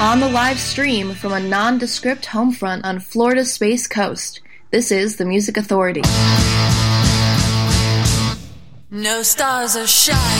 on the live stream from a nondescript home front on Florida's Space Coast. This is the Music Authority. No stars are shining.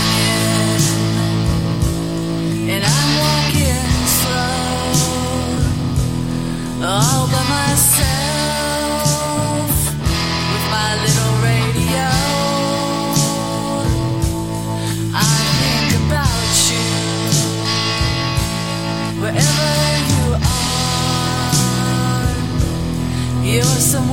So.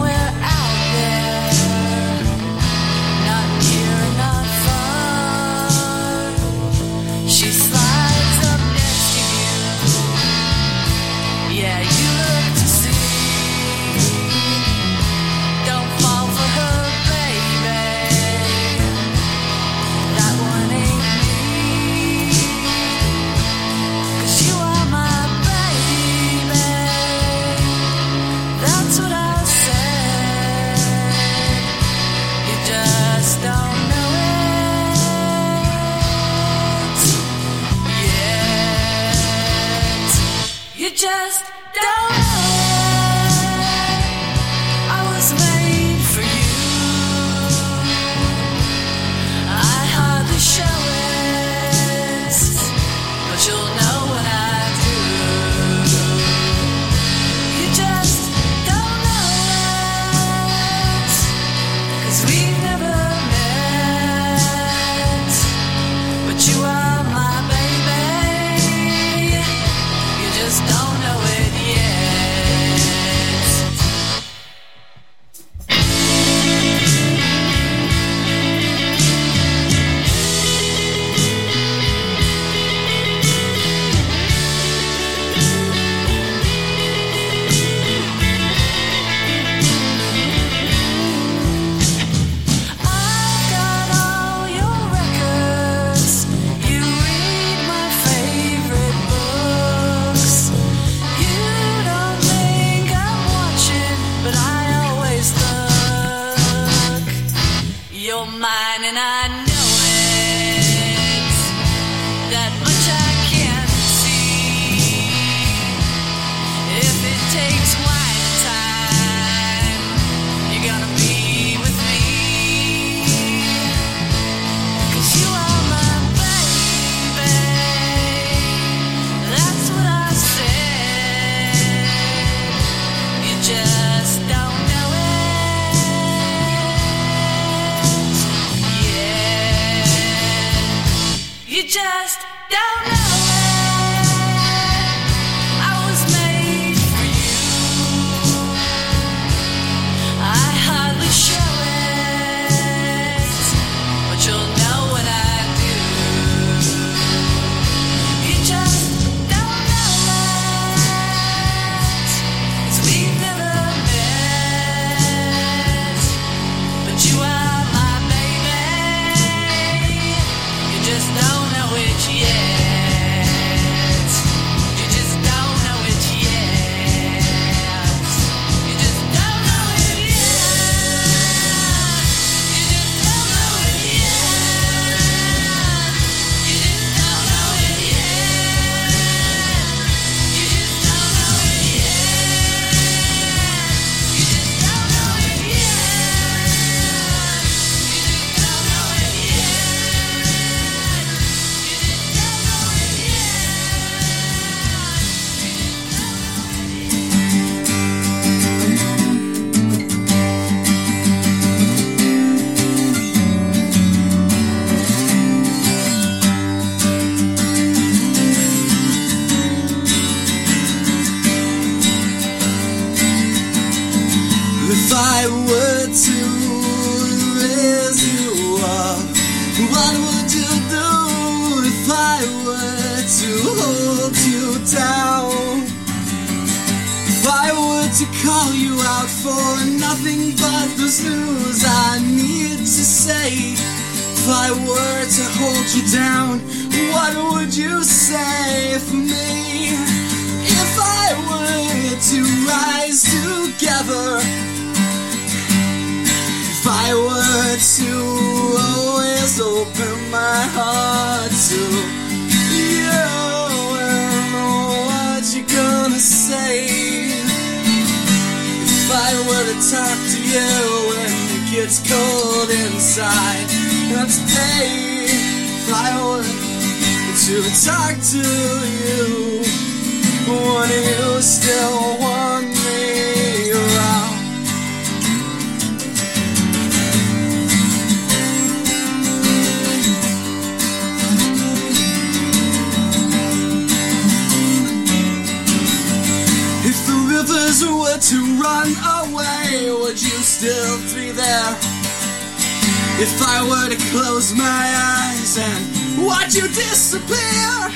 Close my eyes and watch you disappear.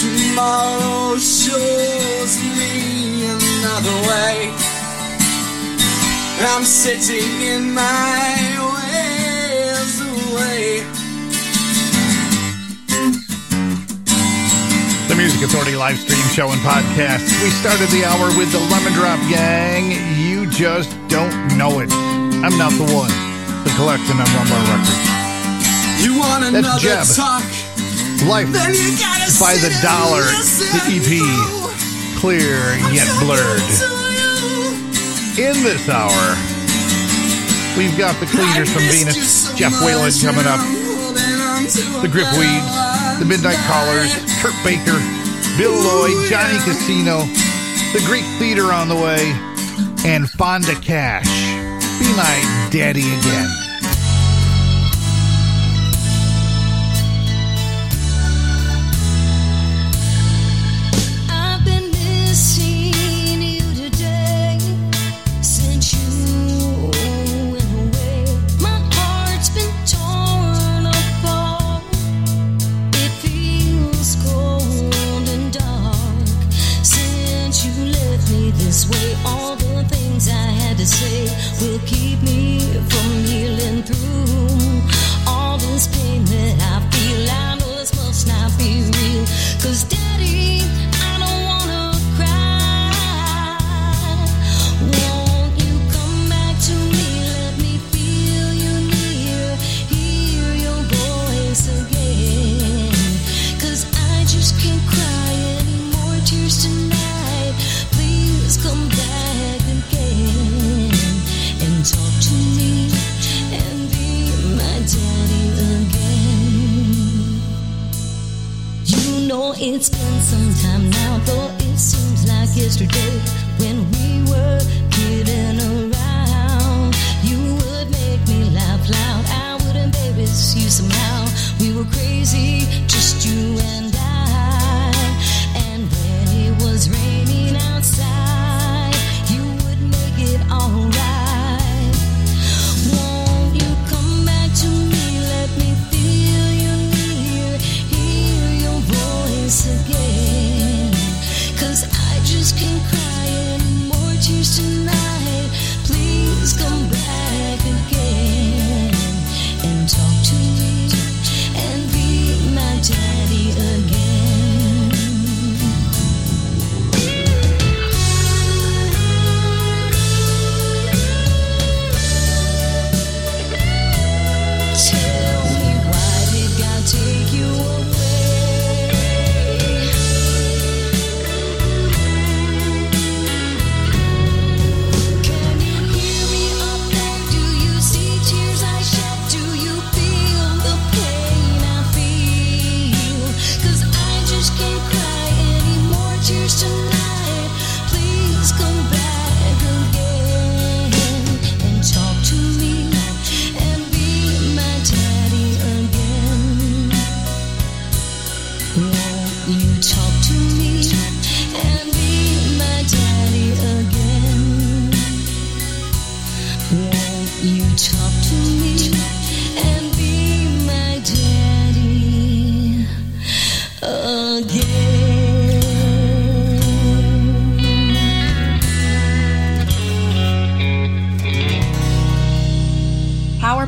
Tomorrow shows me another way. I'm sitting in my ways away. The Music Authority live stream show and podcast. We started the hour with the Lemon Drop Gang. You just don't know it. I'm not the one. The collecting on Rumbar Records. You want That's Jeb. talk? Life by the dollar. The EP. Clear yet blurred. In this hour, we've got the cleaners from Venus, so Jeff Whalen coming up, the Grip Weeds, the Midnight Callers, Kurt Baker, Bill Lloyd, Johnny Casino, the Greek Theater on the way, and Fonda Cash be my daddy again. sometime now, though it seems like yesterday.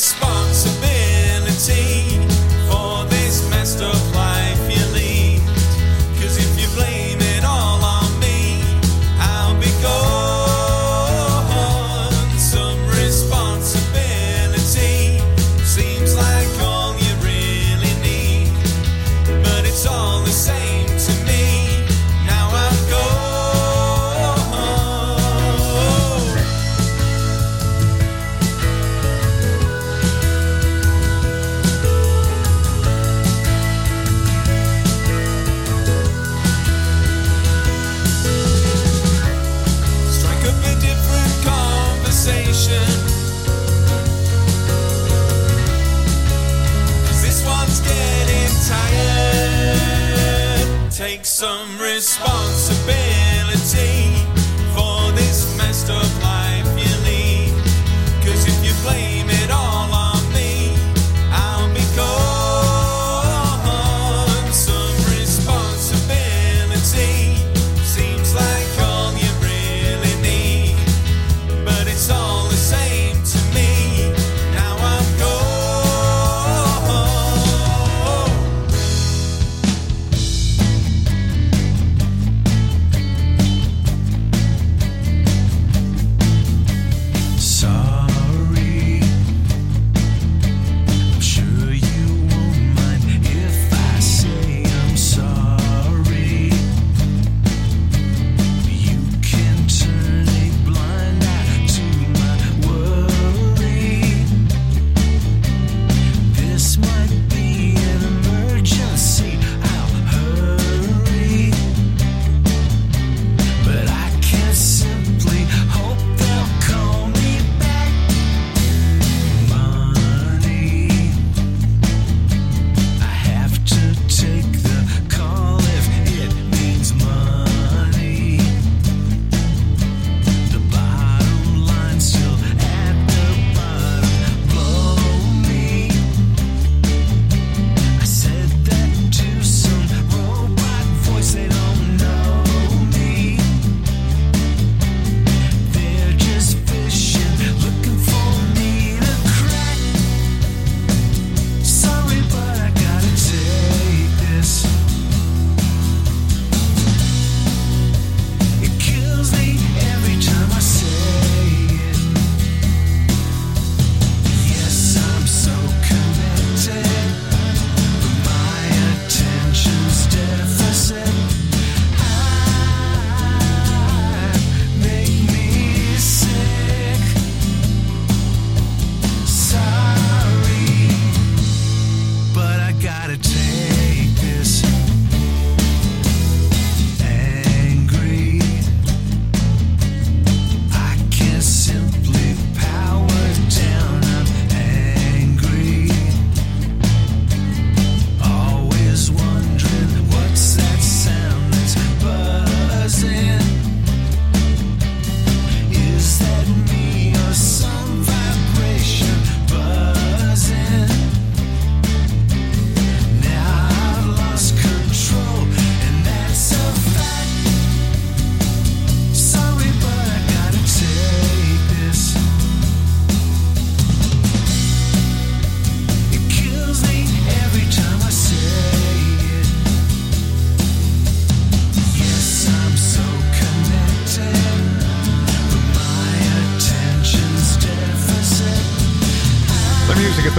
Responsibility for this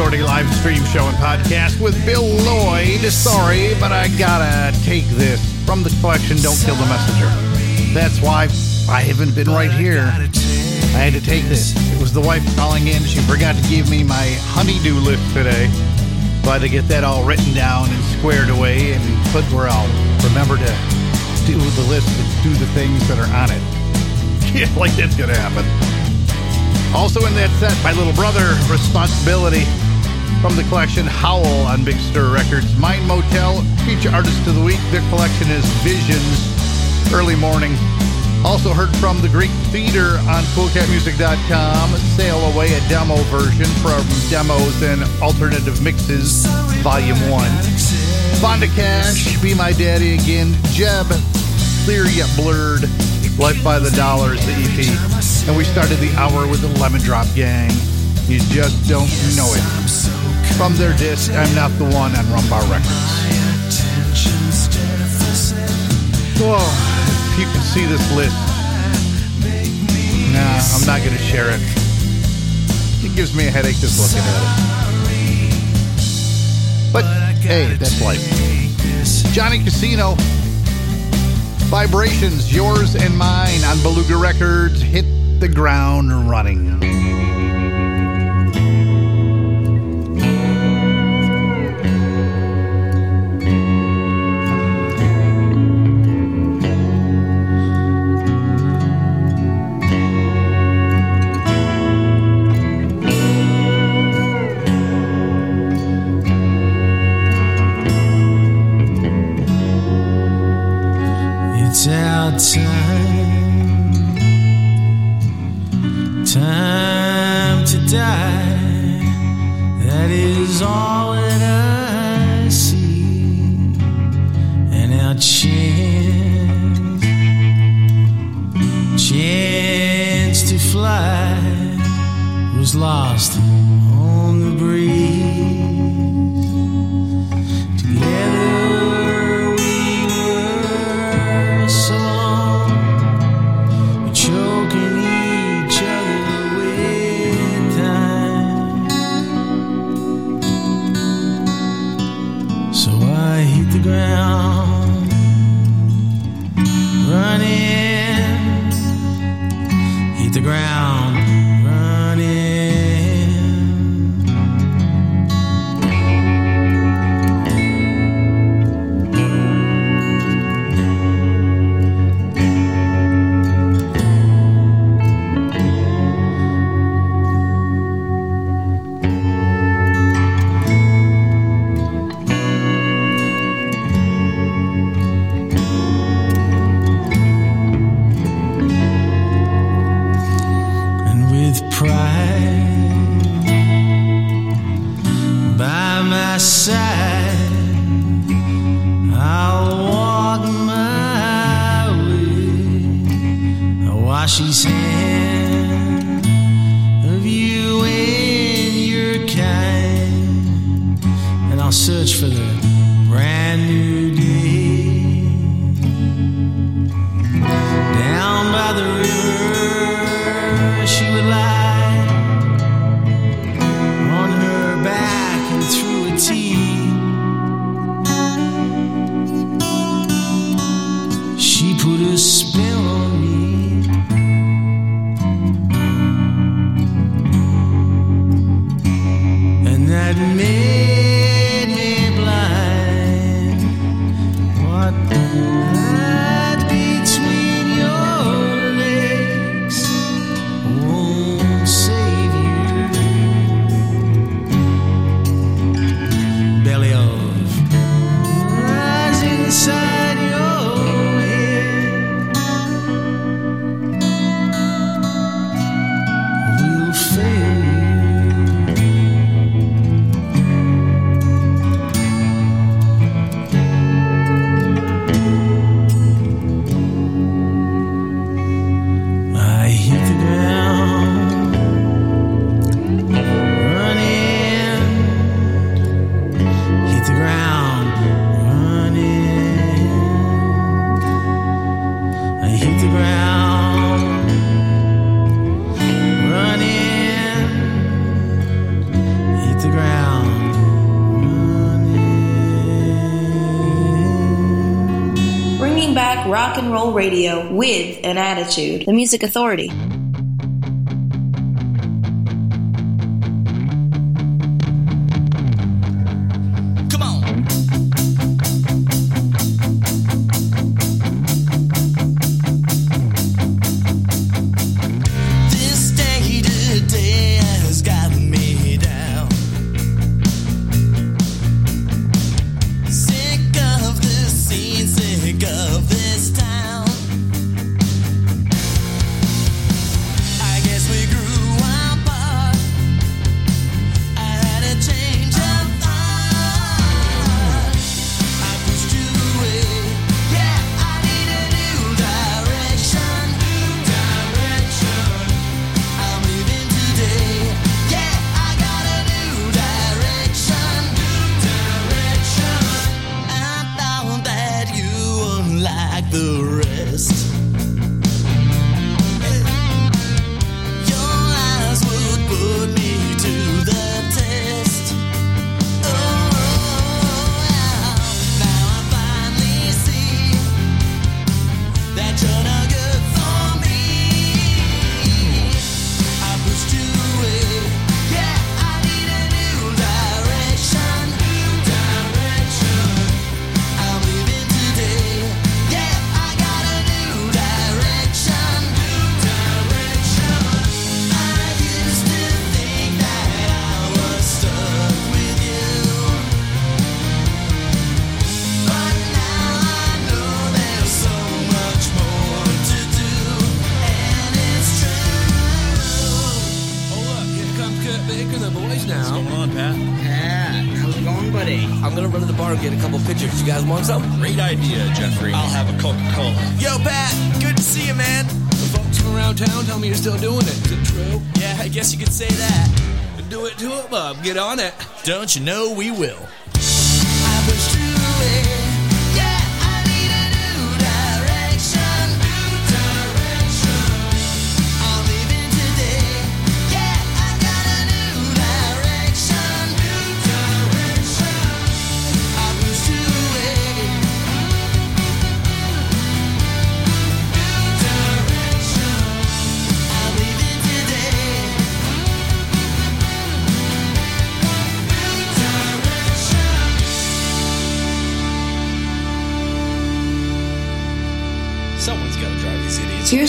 Authority live stream show and podcast with Bill Lloyd. Sorry, but I gotta take this from the collection Don't Kill the Messenger. That's why I haven't been right here. I had to take this. It was the wife calling in. She forgot to give me my honeydew list today. So I had to get that all written down and squared away and put where I'll remember to do the list and do the things that are on it. Yeah, like that's gonna happen. Also in that set, my little brother, Responsibility, from the collection Howl on Big Stir Records. Mind Motel, feature artist of the week. Their collection is Visions, Early Morning. Also heard from the Greek Theater on coolcatmusic.com. Sail Away, a demo version from Demos and Alternative Mixes, Volume 1. Fonda Cash, Be My Daddy Again, Jeb, Clear Yet Blurred, Life by the Dollars, the EP. And we started the hour with the Lemon Drop Gang. You just don't know it. From their disc, I'm Not the One on Rumbar Records. Whoa, you can see this list. Nah, I'm not going to share it. It gives me a headache just looking at it. But hey, that's life. Johnny Casino. Vibrations, yours and mine on Beluga Records. Hit the ground running. and attitude. The Music Authority. Don't you know we will?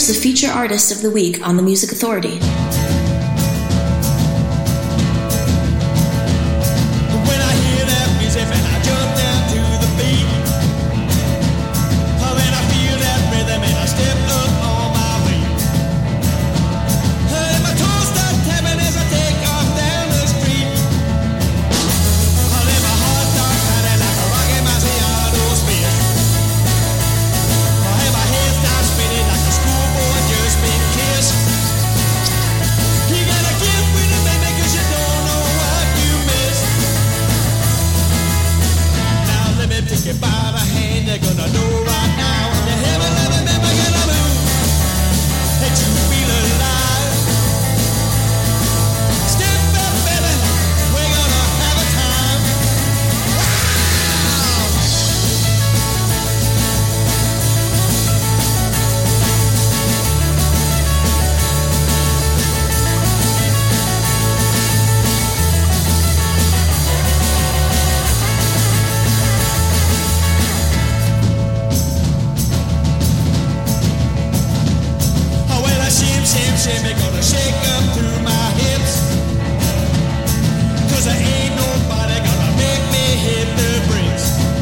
the Feature Artist of the Week on the Music Authority.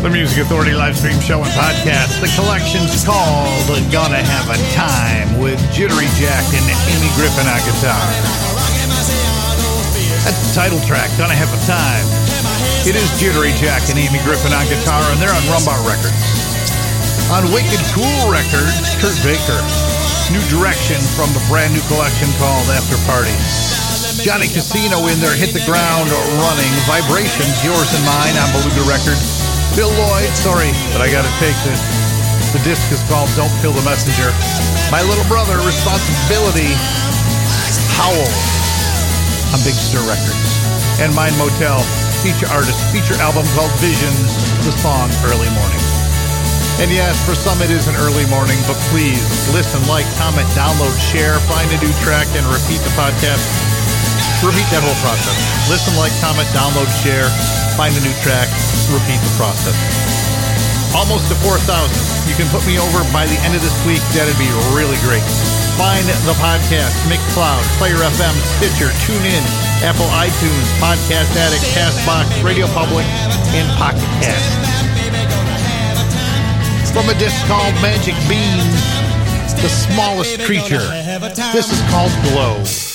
The Music Authority live stream show and podcast. The collection's called Gonna Have a Time with Jittery Jack and Amy Griffin on guitar. That's the title track, Gonna Have a Time. It is Jittery Jack and Amy Griffin on guitar, and they're on Rumbar Records. On Wicked Cool Records, Kurt Baker. New direction from the brand new collection called After Party. Johnny Casino in there, Hit the Ground Running, Vibrations, Yours and Mine on Beluga Records. Bill Lloyd. Sorry, but I got to take this. The disc is called Don't Kill the Messenger. My little brother, Responsibility, Howell on Big Stir Records. And Mind Motel, feature artist, feature album called Visions, the song Early Morning. And yes, for some it is an early morning, but please listen, like, comment, download, share, find a new track, and repeat the podcast Repeat that whole process. Listen, like, comment, download, share, find a new track, repeat the process. Almost to 4,000. You can put me over by the end of this week. That'd be really great. Find the podcast, Mixcloud, Player FM, Stitcher, TuneIn, Apple iTunes, Podcast Addict, Castbox, Radio Public, and Pocket Cast from a disc called Magic Bean, the smallest creature. This is called Glow.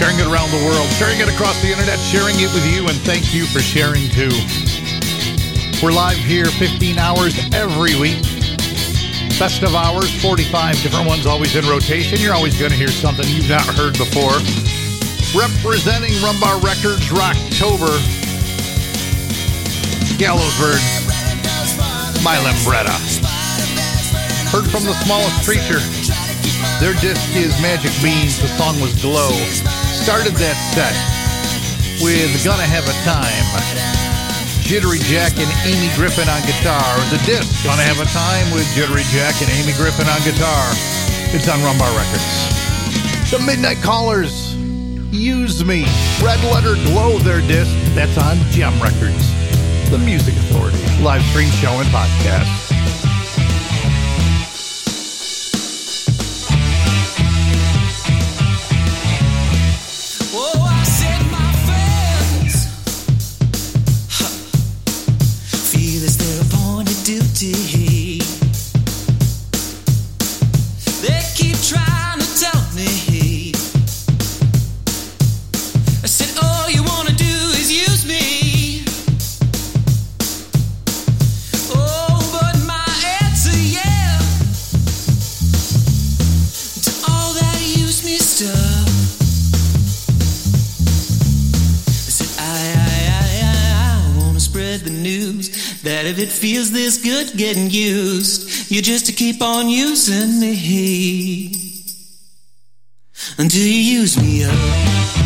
Sharing it around the world, sharing it across the internet, sharing it with you, and thank you for sharing too. We're live here 15 hours every week. Best of hours, 45 different ones always in rotation. You're always going to hear something you've not heard before. Representing Rumbar Records Rocktober, Gallows My Limbretta. Heard from the smallest creature. Their disc is Magic Beans. The song was Glow. Started that set with Gonna Have a Time. Jittery Jack and Amy Griffin on guitar. The disc Gonna Have a Time with Jittery Jack and Amy Griffin on guitar. It's on Rumbar Records. The Midnight Callers. Use Me. Red Letter Glow their disc. That's on Gem Records. The Music Authority. Live stream show and podcast. Feels this good getting used, you just to keep on using me until you use me up.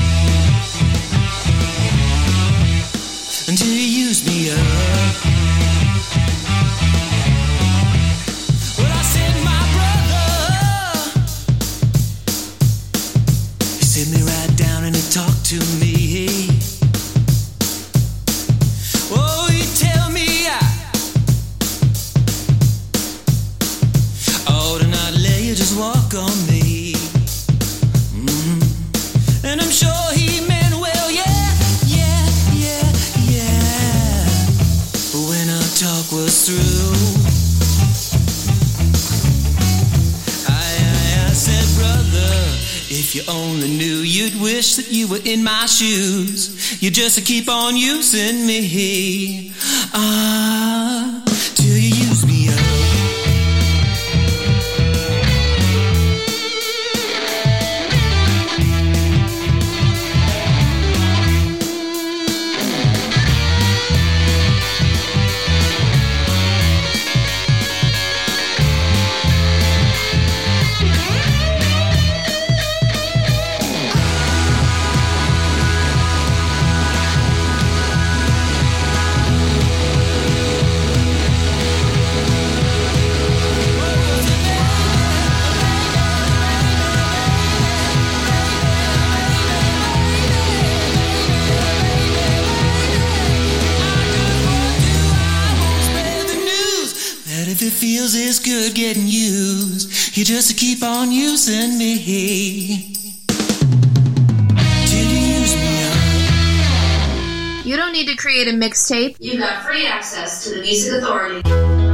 If you only knew, you'd wish that you were in my shoes. You just keep on using me. Ah, you use me up. You don't need to create a mixtape. You got free access to the Music Authority.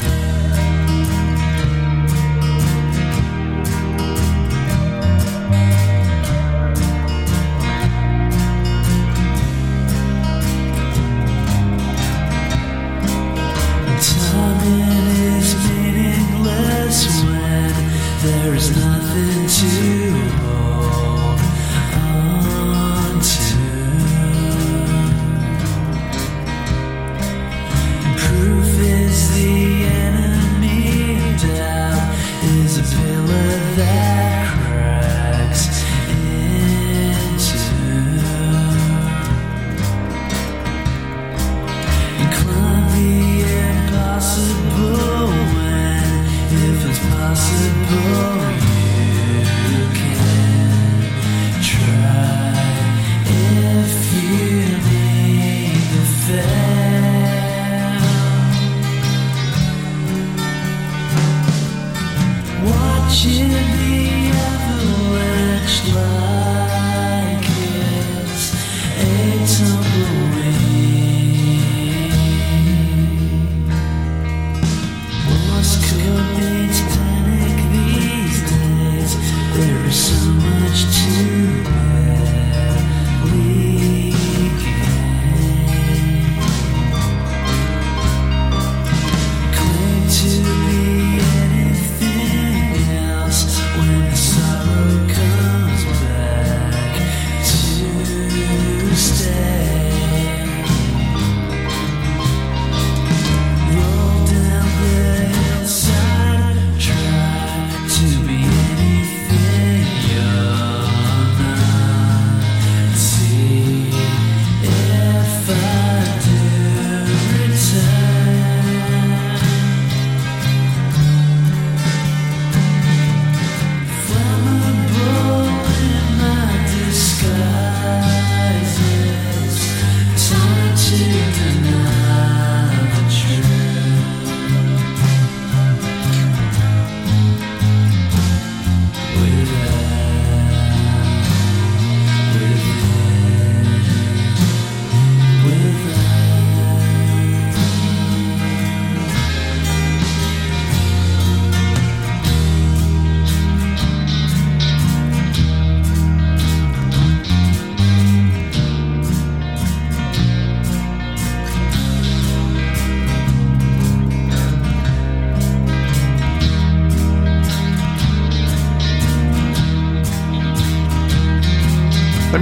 impossible.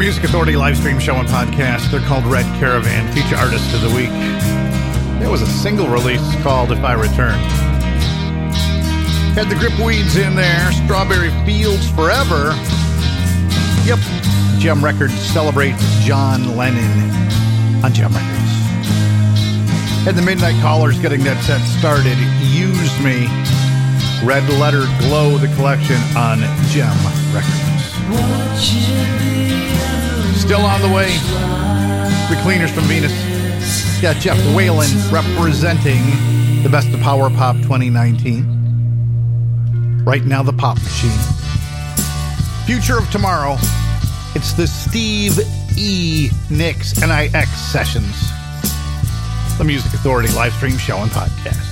Music Authority live stream show and podcast. They're called Red Caravan, feature artist of the week. There was a single release called If I Return. Had the grip weeds in there, Strawberry Fields Forever. Yep, Gem Records celebrates John Lennon on Gem Records. And the Midnight Callers getting that set started. Used Me. Red Letter Glow, the collection on Gem Records. Still on the way. The Cleaners from Venus. Got Jeff Whalen representing the Best of Power Pop 2019. Right now, the Pop Machine. Future of Tomorrow. It's the Steve E. Nix NIX sessions. The Music Authority live stream show and podcast.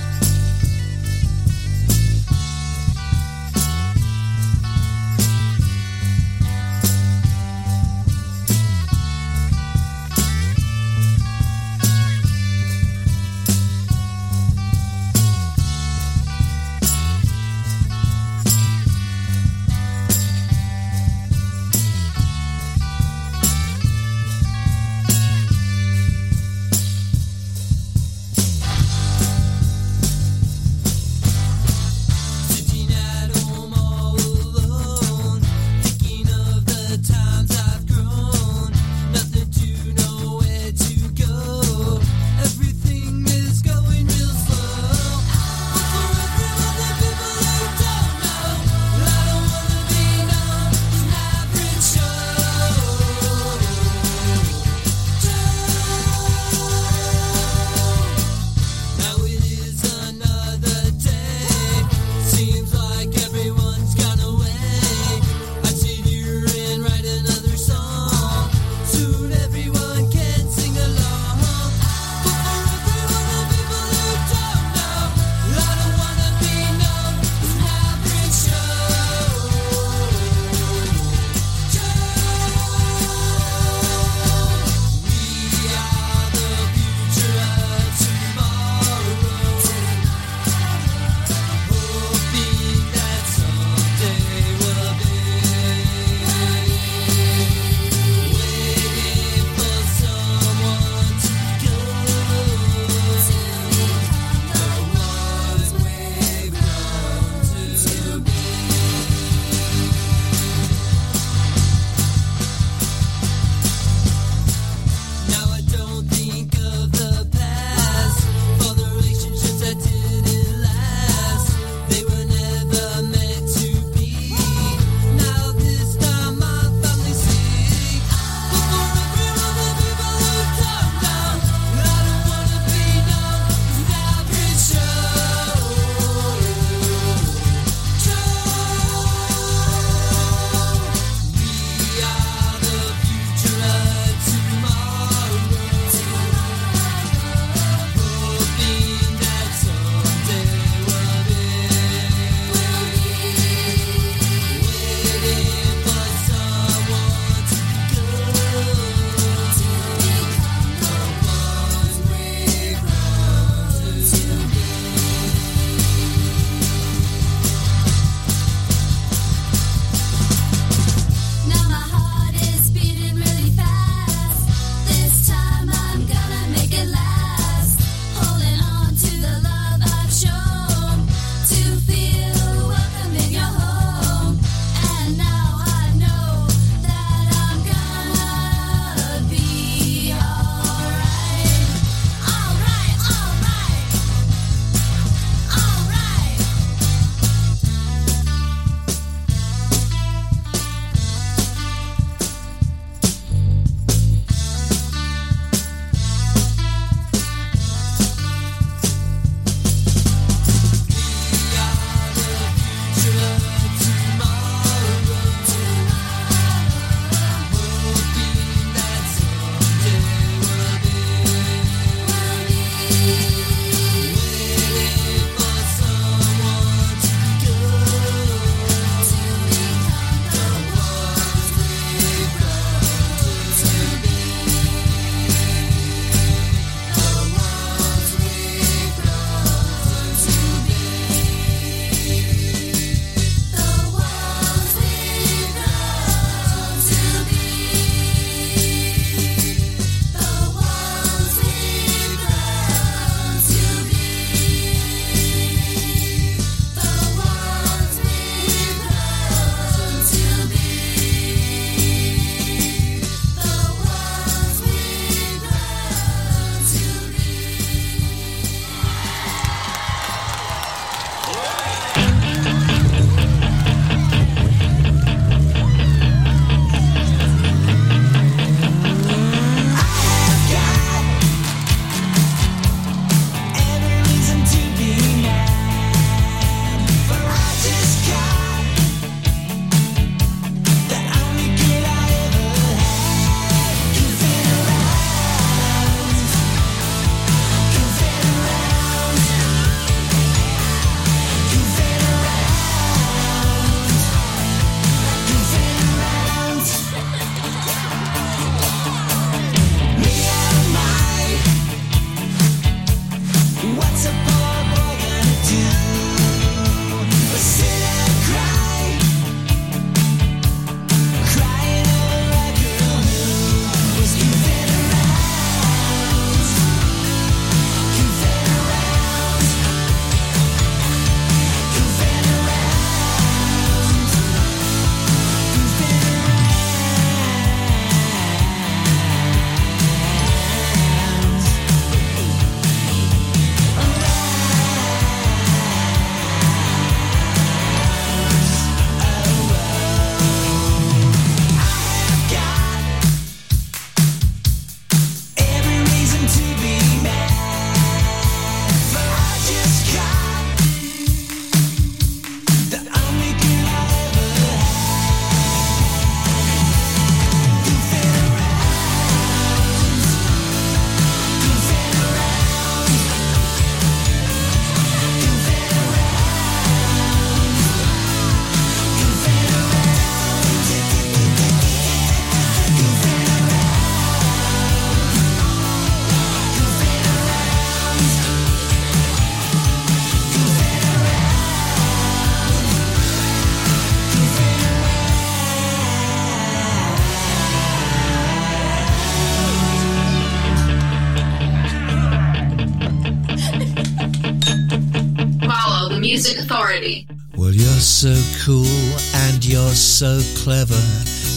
Music Authority. Well, you're so cool and you're so clever,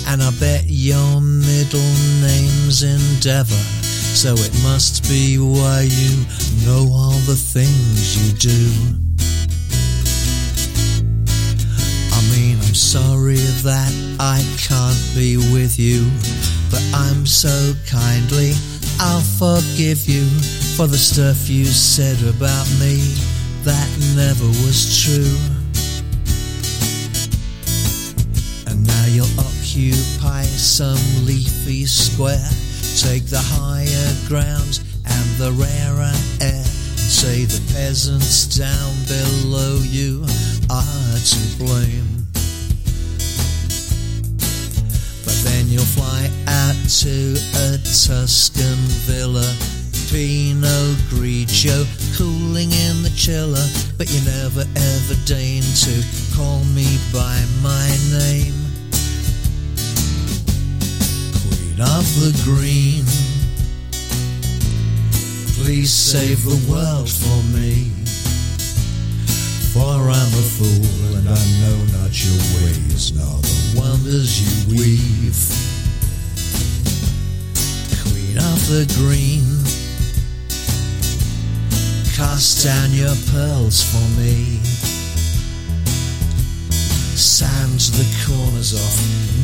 and I bet your middle name's Endeavour. So it must be why you know all the things you do. I mean, I'm sorry that I can't be with you, but I'm so kindly, I'll forgive you for the stuff you said about me that never was true. And now you'll occupy some leafy square, take the higher ground and the rarer air, say the peasants down below you are to blame. But then you'll fly out to a Tuscan villa, Pinot Grigio, cooling in the chiller. But you never ever deign to call me by my name. Queen of the Green, please save the world for me. For I'm a fool and I know not your ways, nor the wonders you weave. Queen of the green, cast down your pearls for me. Sand the corners off,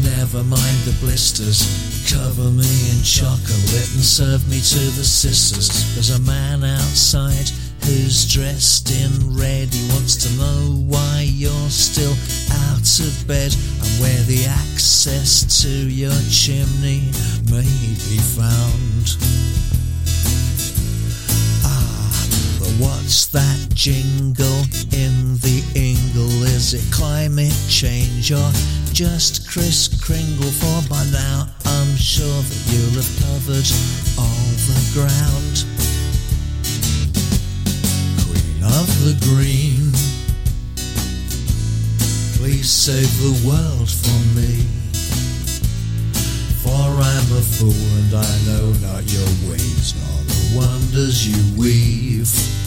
never mind the blisters. Cover me in chocolate and serve me to the sisters. There's a man outside who's dressed in red. He wants to know why you're still out of bed and where the access to your chimney may be found. What's that jingle in the ingle? Is it climate change or just Kris Kringle? For by now I'm sure that you'll have covered all the ground. Queen of the Green, please save the world for me. For I'm a fool and I know not your ways, nor the wonders you weave.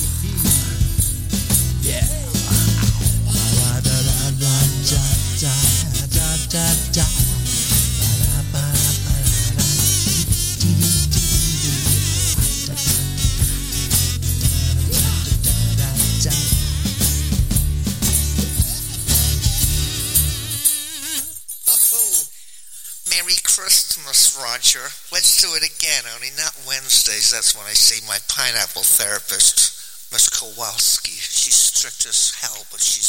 Oh, Roger. Let's do it again, only not Wednesdays. That's when I see my pineapple therapist, Miss Kowalski. She's strict as hell, but she's